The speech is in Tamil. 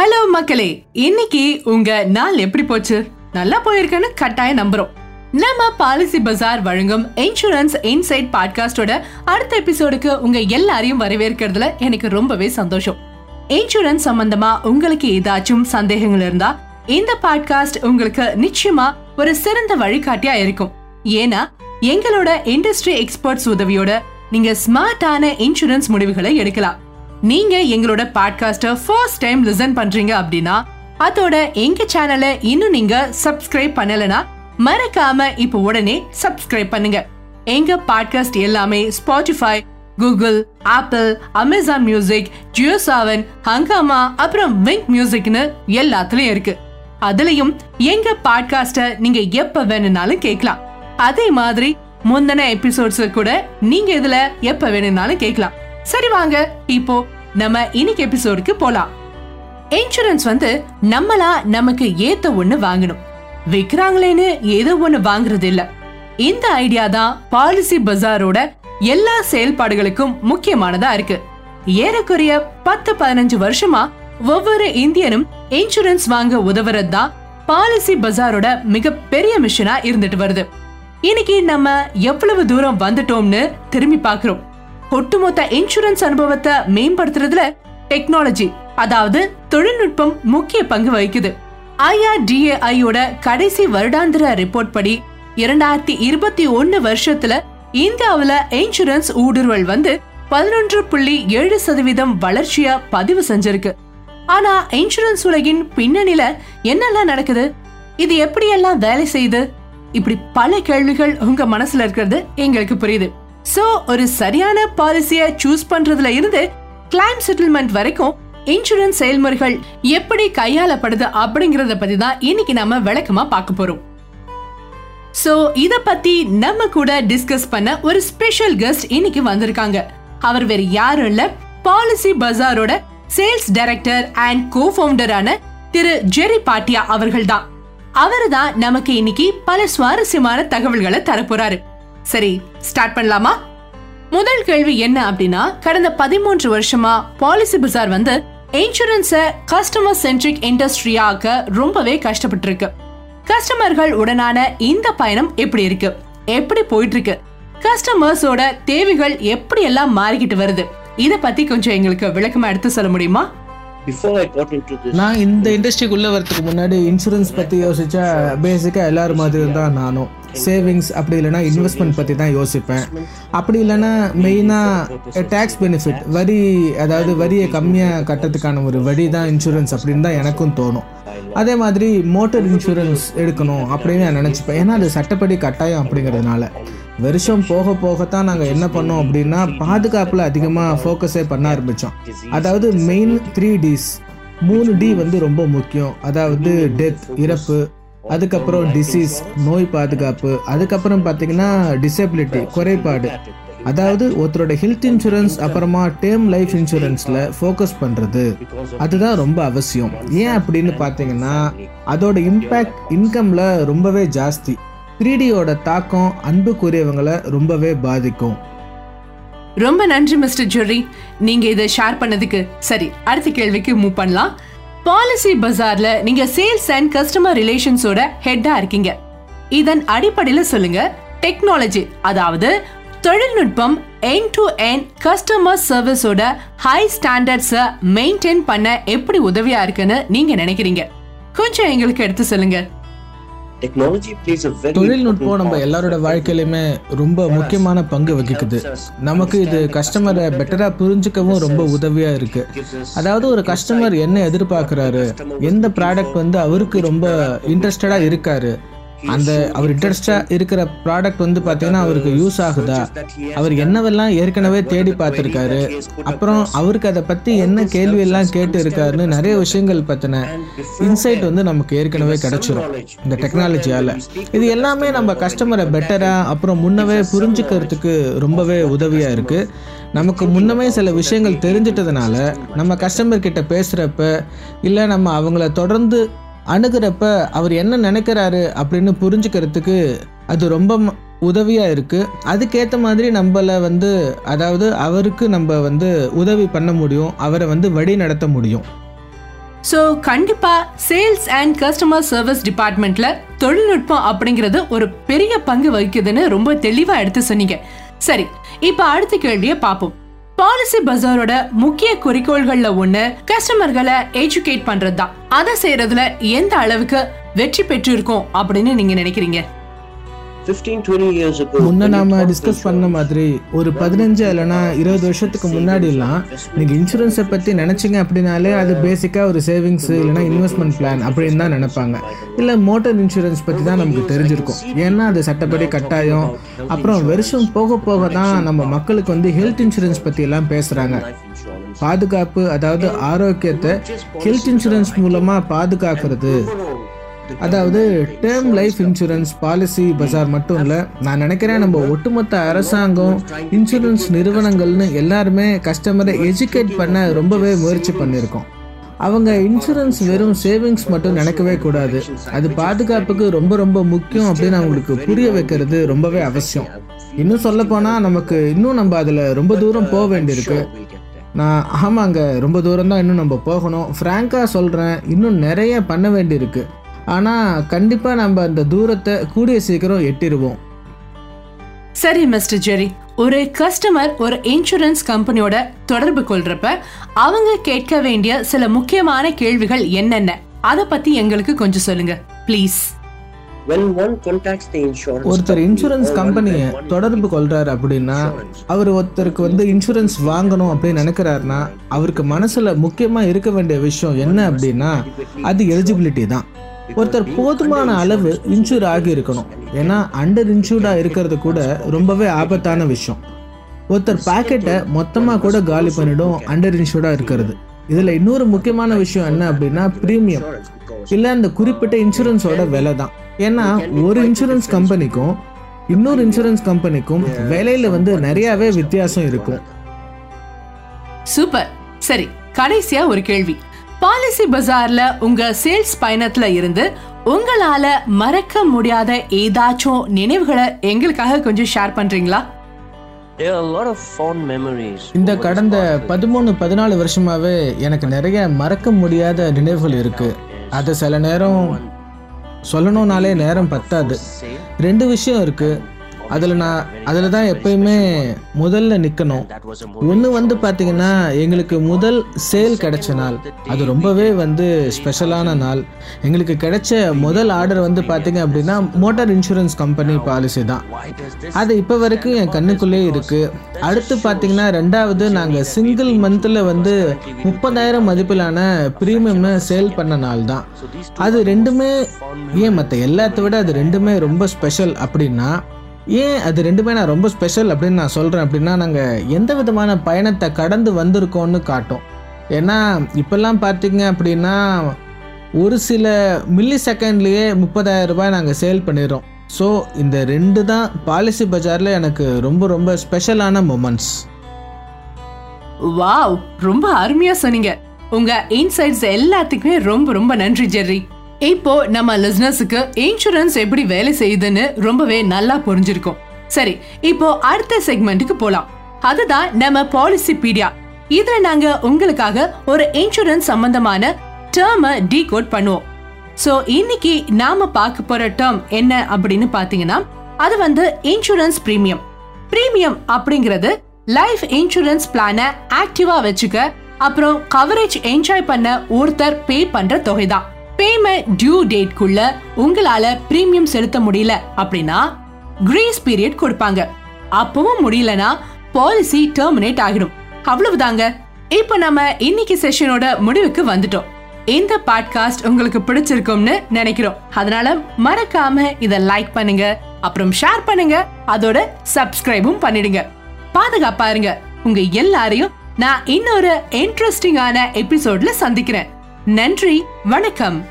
ஹலோ மக்களே இன்னைக்கு உங்க நாள் எப்படி போச்சு? நல்லா போயிருக்கேன்னு கட்டாயம் நம்புறோம். நம்ம பாலிசி பஜார் வழங்கும் இன்சூரன்ஸ் இன்சைட் பாட்காஸ்டோட அடுத்த எபிசோடுக்கு உங்க எல்லாரையும் வரவேற்கிறதுல எனக்கு ரொம்பவே சந்தோஷம். இன்சூரன்ஸ் சம்பந்தமா உங்களுக்கு ஏதாச்சும் சந்தேகங்கள் இருந்தா இந்த பாட்காஸ்ட் உங்களுக்கு நிச்சயமா ஒரு சிறந்த வழிகாட்டியா இருக்கும். ஏன்னா எங்களோட இண்டஸ்ட்ரி எக்ஸ்பர்ட்ஸ் உதவியோட நீங்க ஸ்மார்ட்டான இன்சூரன்ஸ் முடிவுகளை எடுக்கலாம். நீங்க எங்களோட பாட்காஸ்ட ஃபர்ஸ்ட் டைம் லிசன் பண்றீங்க அப்படின்னா அதோட எங்க சேனலை இன்னும் நீங்க சப்ஸ்கிரைப் பண்ணலனா மறக்காம இப்போ உடனே சப்ஸ்கிரைப் பண்ணுங்க. எங்க பாட்காஸ்ட் எல்லாமே Spotify Google Apple Amazon music Jio Saavn Hungama அப்புறம் விங்க் மியூசிக்னு எல்லாத்துலயும் இருக்கு. அதுலயும் எங்க பாட்காஸ்ட நீங்க எப்ப வேணும்னாலும் கேட்கலாம். அதே மாதிரி முந்தின எபிசோட்ஸ் கூட நீங்க இதுல எப்ப வேணும்னாலும் கேட்கலாம். சரி வாங்க இப்போ நம்ம இன்னைக்கு எபிசோடுக்கு போலாம். இன்சூரன்ஸ் வந்து நம்மளா நமக்கு ஏத்த ஒண்ணு வாங்கணும். விக்கிறாங்களேன்னு ஏதோ ஒண்ணு வாங்குறது இல்ல. இந்த ஐடியா தான் பாலிசி பஜாரோட எல்லா செயல்பாடுகளுக்கும் முக்கியமானதா இருக்கு. ஏறக்குறைய பத்து பதினஞ்சு வருஷமா ஒவ்வொரு இந்தியனும் இன்சூரன்ஸ் வாங்க உதவுறது தான் பாலிசி பஜாரோட மிக பெரிய மிஷனா இருந்துட்டு வருது. இன்னைக்கு நம்ம எவ்வளவு தூரம் வந்துட்டோம்னு திரும்பி பாக்குறோம் ஒட்டுமொத்த இன்சூரன்ஸ் அனுபவத்தை மேம்படுத்துறதுல டெக்னாலஜி அதாவது தொழில்நுட்பம் முக்கிய பங்கு வகிக்குது. ஐஆர்டிஏஐயோட கடைசி வருடாந்திர ரிப்போர்ட் படி இரண்டாயிரத்தி இருபத்தி ஒன்னு வருஷத்துல இந்தியாவுல இன்சூரன்ஸ் ஊடுருவல் வந்து பதினொன்று புள்ளி ஏழு சதவீதம் வளர்ச்சியா பதிவு செஞ்சிருக்கு. ஆனா இன்சூரன்ஸ் உலகின் பின்னணியில என்னெல்லாம் நடக்குது? இது எப்படியெல்லாம் வேலை செய்யுது? இப்படி பல கேள்விகள் உங்க மனசுல இருக்கிறது எங்களுக்கு புரியுது. சோ ஒரு சரியான பாலிசிய சூஸ் பண்றதுல இருந்து கிளைம் செட்டில்மெண்ட் வரைக்கும் இன்சூரன்ஸ் செயல்முறைகள் எப்படி கையாளப்படுது அப்படிங்கறத பத்தி தான் இன்னைக்கு நம்ம விளக்கமா பார்க்க போறோம். சோ இத பத்தி நம்ம கூட டிஸ்கஸ் பண்ண ஒரு ஸ்பெஷல் கெஸ்ட் இன்னைக்கு வந்திருக்காங்க. அவர் வேற யாரும் இல்ல. பாலிசி பஜாரோட சேல்ஸ் டைரக்டர் அண்ட் கோ ஃபவுண்டரான திரு ஜெரி பாட்டியா அவர்கள் தான். அவரு தான் நமக்கு இன்னைக்கு பல சுவாரஸ்யமான தகவல்களை தரப்போறாரு. சரி ஸ்டார்ட் பண்ணலாமா? முதல் கேள்வி என்ன அப்படின்னா கடந்த பதிமூன்று வருஷமா பாலிசி பஜார் வந்து இன்சூரன்ஸ கஸ்டமர் சென்ட்ரிக் இண்டஸ்ட்ரியாக்க ரொம்பவே கஷ்டப்பட்டு இருக்கு கஸ்டமர்கள் உடனான இந்த பயணம் எப்படி இருக்கு? எப்படி போயிட்டு இருக்கு கஸ்டமர்ஸோட தேவைகள் எப்படி எல்லாம் மாறிக்கிட்டு வருது? இத பத்தி கொஞ்சம் எங்களுக்கு விளக்கமா எடுத்து சொல்ல முடியுமா? Before I got into this, நான் இந்த இண்டஸ்ட்ரிக்குள்ளே வரதுக்கு முன்னாடி இன்சூரன்ஸ் பற்றி யோசிச்சா பேசிக்காக எல்லாரும் மாதிரி தான் நானும். சேவிங்ஸ் அப்படி இல்லைன்னா இன்வெஸ்ட்மெண்ட் பற்றி தான் யோசிப்பேன். அப்படி இல்லைன்னா மெயினாக டேக்ஸ் பெனிஃபிட் வரி அதாவது வரியை கம்மியாக கட்டுறதுக்கான ஒரு வழி தான் இன்சூரன்ஸ் அப்படின்னு தான் எனக்கும் தோணும். அதே மாதிரி மோட்டர் இன்சூரன்ஸ் எடுக்கணும் அப்படின்னு நான் நினச்சிப்பேன். ஏன்னா அது சட்டப்படி கட்டாயம் அப்படிங்கிறதுனால. வருஷம் போக போகத்தான் நாங்கள் என்ன பண்ணோம் அப்படின்னா பாதுகாப்பில் அதிகமாக ஃபோக்கஸே பண்ண ஆரம்பித்தோம் அதாவது மெயின் த்ரீ டிஸ் மூணு டி வந்து ரொம்ப முக்கியம். அதாவது டெத் இறப்பு அதுக்கப்புறம் டிசீஸ் நோய் பாதுகாப்பு அதுக்கப்புறம் பார்த்தீங்கன்னா டிசபிலிட்டி குறைபாடு. அதாவது ஒருத்தரோட ஹெல்த் இன்சூரன்ஸ் அப்புறமா டேர்ம் லைஃப் இன்சூரன்ஸில் ஃபோக்கஸ் பண்ணுறது அதுதான் ரொம்ப அவசியம். ஏன் அப்படின்னு பார்த்தீங்கன்னா அதோட இம்பேக்ட் இன்கம்ல ரொம்பவே ஜாஸ்தி. த்ரீடியோட தாக்கம் அன்புக்குரியவங்களை ரொம்பவே பாதிக்கும். ரொம்ப நன்றி மிஸ்டர் ஜெர்ரி நீங்க இதை ஷேர் பண்ணதுக்கு சரி அடுத்த கேள்விக்கு மூவ் பண்ணலாம். பாலிசி பஜார்ல நீங்க சேல்ஸ் அண்ட் கஸ்டமர் ரிலேஷன்ஸோட ஹெட்டா இருக்கீங்க. இதன் அடிப்படையில சொல்லுங்க டெக்னாலஜி அதாவது தொழில்நுட்பம் எண்ட் டு என் கஸ்டமர் சர்வீஸோட ஹை ஸ்டாண்டர்ட்ஸை மெயின்டைன் பண்ண எப்படி உதவியா இருக்குன்னு நீங்க நினைக்கிறீங்க? கொஞ்சம் எங்களுக்கு எடுத்து சொல்லுங்க. தொழில்நுட்பம் நம்ம எல்லாரோட வாழ்க்கையிலுமே ரொம்ப முக்கியமான பங்கு வகிக்குது. நமக்கு இது கஸ்டமரை பெட்டராக புரிஞ்சுக்கவும் ரொம்ப உதவியாக இருக்கு. அதாவது ஒரு கஸ்டமர் என்ன எதிர்பார்க்குறாரு? எந்த ப்ராடக்ட் வந்து அவருக்கு ரொம்ப இன்ட்ரெஸ்டடாக இருக்காரு? அந்த அவர் இன்ட்ரெஸ்டாக இருக்கிற ப்ராடக்ட் வந்து பார்த்தீங்கன்னா அவருக்கு யூஸ் ஆகுதா? அவர் என்னவெல்லாம் ஏற்கனவே தேடி பார்த்துருக்காரு? அப்புறம் அவருக்கு அதை பற்றி என்ன கேள்வி எல்லாம் கேட்டு இருக்காருன்னு நிறைய விஷயங்கள் பற்றின இன்சைட் வந்து நமக்கு ஏற்கனவே கிடைச்சிரும். இந்த டெக்னாலஜியால் இது எல்லாமே நம்ம கஸ்டமரை பெட்டராக அப்புறம் முன்னவே புரிஞ்சுக்கிறதுக்கு ரொம்பவே உதவியாக இருக்குது நமக்கு முன்னமே சில விஷயங்கள் தெரிஞ்சிட்டதுனால நம்ம கஸ்டமர் கிட்ட பேசுகிறப்ப இல்லை நம்ம அவங்கள தொடர்ந்து அணுகிறப்ப அவர் என்ன நினைக்கிறாரு அப்படின்னு புரிஞ்சுக்கிறதுக்கு அது ரொம்ப ம- இருக்குது அதுக்கேற்ற மாதிரி நம்மளை வந்து அதாவது அவருக்கு நம்ம வந்து உதவி பண்ண முடியும் அவரை வந்து வழி நடத்த முடியும். ஸோ கண்டிப்பாக சேல்ஸ் அண்ட் கஸ்டமர் சர்வீஸ் டிபார்ட்மெண்ட்டில் தொழில்நுட்பம் அப்படிங்கிறது ஒரு பெரிய பங்கு வகிக்குதுன்னு ரொம்ப தெளிவாக எடுத்து சொன்னீங்க. சரி இப்போ அடுத்த கேள்வியை பார்ப்போம். பாலிசி பஜாரோட முக்கிய குறிக்கோள்கள்ல ஒண்ணு கஸ்டமர்களை எஜுகேட் பண்றது தான் அதை செய்யறதுல எந்த அளவுக்கு வெற்றி பெற்றிருக்கோம் அப்படின்னு நீங்க நினைக்கிறீங்க? முன்ன நாம டிஸ்கஸ் பண்ண மாதிரி ஒரு பதினஞ்சு இல்லைன்னா இருபது வருஷத்துக்கு முன்னாடிலாம் நீங்க இன்சூரன்ஸை பத்தி நினைச்சீங்க அப்படின்னாலே அது பேசிக்கா ஒரு சேவிங்ஸ் இல்லைன்னா இன்வெஸ்ட்மெண்ட் பிளான் அப்படின்னு தான் நினைப்பாங்க. இல்ல மோட்டார் இன்சூரன்ஸ் பத்தி தான் நமக்கு தெரிஞ்சிருக்கும். ஏன்னா அது சட்டப்படி கட்டாயம். அப்புறம் வருஷம் போக போக தான் நம்ம மக்களுக்கு வந்து ஹெல்த் இன்சூரன்ஸ் பத்தி எல்லாம் insurance, பாதுகாப்பு அதாவது ஆரோக்கியத்தை ஹெல்த் இன்சூரன்ஸ் மூலமா பாதுகாக்கிறது. அதாவது டேர்ம் லைஃப் இன்சூரன்ஸ் பாலிசி பஜார் மட்டும் இல்லை நான் நினைக்கிறேன் நம்ம ஒட்டுமொத்த அரசாங்கம் இன்சூரன்ஸ் நிறுவனங்கள்னு எல்லாருமே கஸ்டமரை எஜுகேட் பண்ண ரொம்பவே முயற்சி பண்ணியிருக்கோம். அவங்க இன்சூரன்ஸ் வெறும் சேவிங்ஸ் மட்டும் நினைக்கவே கூடாது. அது பாதுகாப்புக்கு ரொம்ப ரொம்ப முக்கியம் அப்படின்னு அவங்களுக்கு புரிய வைக்கிறது ரொம்பவே அவசியம். இன்னும் சொல்ல போனால் நமக்கு இன்னும் நம்ம அதில் ரொம்ப தூரம் போக வேண்டியிருக்கு. நான் ஆமாங்க ரொம்ப தூரம் தான் இன்னும் நம்ம போகணும். ஃப்ராங்காக சொல்கிறேன் இன்னும் நிறைய பண்ண வேண்டியிருக்கு. ஆனால் கண்டிப்பாக நம்ம அந்த தூரத்தை கூடிய சீக்கிரம் எட்டிடுவோம் சரி மிஸ்டர் ஜெரி ஒரு கஸ்டமர் ஒரு இன்சூரன்ஸ் கம்பெனியோட தொடர்பு கொள்றப்ப அவங்க கேட்க வேண்டிய சில முக்கியமான கேள்விகள் என்னென்ன? அத பத்தி எங்களுக்கு கொஞ்சம் சொல்லுங்க please When one contacts the insurance ஒருத்தர் company இன்சூரன்ஸ் கம்பெனியை தொடர்பு கொள்றாரு அப்படின்னா அவர் ஒருத்தருக்கு வந்து இன்சூரன்ஸ் வாங்கணும் அப்படின்னு நினைக்கிறாருன்னா அவருக்கு மனசுல முக்கியமா இருக்க வேண்டிய விஷயம் என்ன அப்படின்னா அது எலிஜிபிலிட்டி தான். ஒருத்தர் போதுமான அளவு இன்சூர் ஆகி இருக்கணும் ஏன்னா அண்டர் இன்சூர்டா இருக்கிறது கூட ரொம்பவே ஆபத்தான விஷயம். ஒருத்தர் பாக்கெட்டை மொத்தமாக கூட காலி பண்ணிடும் அண்டர் இன்சூர்டாக இருக்கிறது. இதில் இன்னொரு முக்கியமான விஷயம் என்ன அப்படின்னா ப்ரீமியம் இல்லை அந்த குறிப்பிட்ட இன்சூரன்ஸோட விலை தான். ஏன்னா ஒரு இன்சூரன்ஸ் கம்பெனிக்கும் இன்னொரு இன்சூரன்ஸ் கம்பெனிக்கும் விலையில வந்து நிறையாவே வித்தியாசம் இருக்கும். சூப்பர் சரி கடைசியா ஒரு கேள்வி. பாலிசி பஜார்ல உங்க சேல்ஸ் பயணத்துல இருந்து உங்களால மறக்க முடியாத ஏதாச்சும் நினைவுகளை எங்களுக்காக கொஞ்சம் ஷேர் பண்றீங்களா? There are a lot of fond memories. இந்த கடந்த பதிமூணு பதினாலு வருஷமாவே எனக்கு நிறைய மறக்க முடியாத நினைவுகள் இருக்கு. அது சில நேரம் சொல்லணும்னாலே நேரம் பத்தாது. ரெண்டு விஷயம் இருக்கு. அதில் நான் அதில் தான் எப்பயுமே முதல்ல நிற்கணும் ஒன்று வந்து பார்த்தீங்கன்னா எங்களுக்கு முதல் சேல் கிடைச்ச நாள். அது ரொம்பவே வந்து ஸ்பெஷலான நாள். எங்களுக்கு கிடைச்ச முதல் ஆர்டர் வந்து பார்த்தீங்க அப்படின்னா மோட்டார் இன்சூரன்ஸ் கம்பெனி பாலிசி தான். அது இப்போ வரைக்கும் என் கண்ணுக்குள்ளே இருக்குது அடுத்து பார்த்தீங்கன்னா ரெண்டாவது நாங்கள் சிங்கிள் மந்தில் வந்து முப்பதாயிரம் மதிப்பிலான ப்ரீமியம்னு சேல் பண்ண நாள் தான். அது ரெண்டுமே ஏன் மற்ற எல்லாத்த விட அது ரெண்டுமே ரொம்ப ஸ்பெஷல் அப்படின்னா ஏன் அது ரெண்டுமே நான் ரொம்ப ஸ்பெஷல் அப்படின்னு நான் சொல்கிறேன் அப்படின்னா நாங்கள் எந்த விதமான பயணத்தை கடந்து வந்திருக்கோம்னு காட்டும். ஏன்னா இப்போல்லாம் பார்த்தீங்க அப்படின்னா ஒரு சில மில்லி செகண்ட்லேயே முப்பதாயிரம் ரூபாய் நாங்கள் சேல் பண்ணிடுறோம். ஸோ இந்த ரெண்டு தான் பாலிசி பஜாரில் எனக்கு ரொம்ப ரொம்ப ஸ்பெஷலான மூமெண்ட்ஸ் வாவ் ரொம்ப அருமையாக சொன்னீங்க. உங்கள் இன்சைட்ஸ் எல்லாத்துக்குமே ரொம்ப ரொம்ப நன்றி ஜெர்ரி. இப்போ நம்ம லிஸ்னஸுக்கு இன்சூரன்ஸ் எப்படி வேலை செய்யுதுன்னு ரொம்பவே நல்லா புரிஞ்சிருக்கும். சரி இப்போ அடுத்த செக்மெண்ட்டுக்கு போலாம். அதுதான் நம்ம பாலிசி பீடியா இதுல நாங்க உங்களுக்காக ஒரு இன்சூரன்ஸ் சம்பந்தமான டேர்மை டீகோட் பண்ணுவோம். சோ இன்னைக்கு நாம பார்க்க போற டேர்ம் என்ன அப்படின்னு பாத்தீங்கன்னா அது வந்து இன்சூரன்ஸ் பிரீமியம் பிரீமியம் அப்படிங்கிறது லைஃப் இன்சூரன்ஸ் பிளான ஆக்டிவா வச்சுக்க அப்புறம் கவரேஜ் என்ஜாய் பண்ண ஒருத்தர் பே பண்ற தொகை தான் பேமெண்ட் டியூ டேட்குள்ள உங்களால பிரீமியம் செலுத்த முடியல அப்படின்னா கிரேஸ் பீரியட் கொடுப்பாங்க. அப்பவும் முடியலனா பாலிசி டெர்மினேட் ஆகிடும். அவ்வளவுதாங்க. இப்போ நம்ம இன்னைக்கு செஷனோட முடிவுக்கு வந்துட்டோம். இந்த பாட்காஸ்ட் உங்களுக்கு பிடிச்சிருக்கும்னு நினைக்கிறோம். அதனால மறக்காம இதை லைக் பண்ணுங்க. அப்புறம் ஷேர் பண்ணுங்க. அதோட சப்ஸ்கிரைபும் பண்ணிடுங்க. பாதுகாப்பா இருங்க உங்க எல்லாரையும் நான் இன்னொரு இன்ட்ரெஸ்டிங்கான எபிசோட்ல சந்திக்கிறேன். நன்றி. வணக்கம்.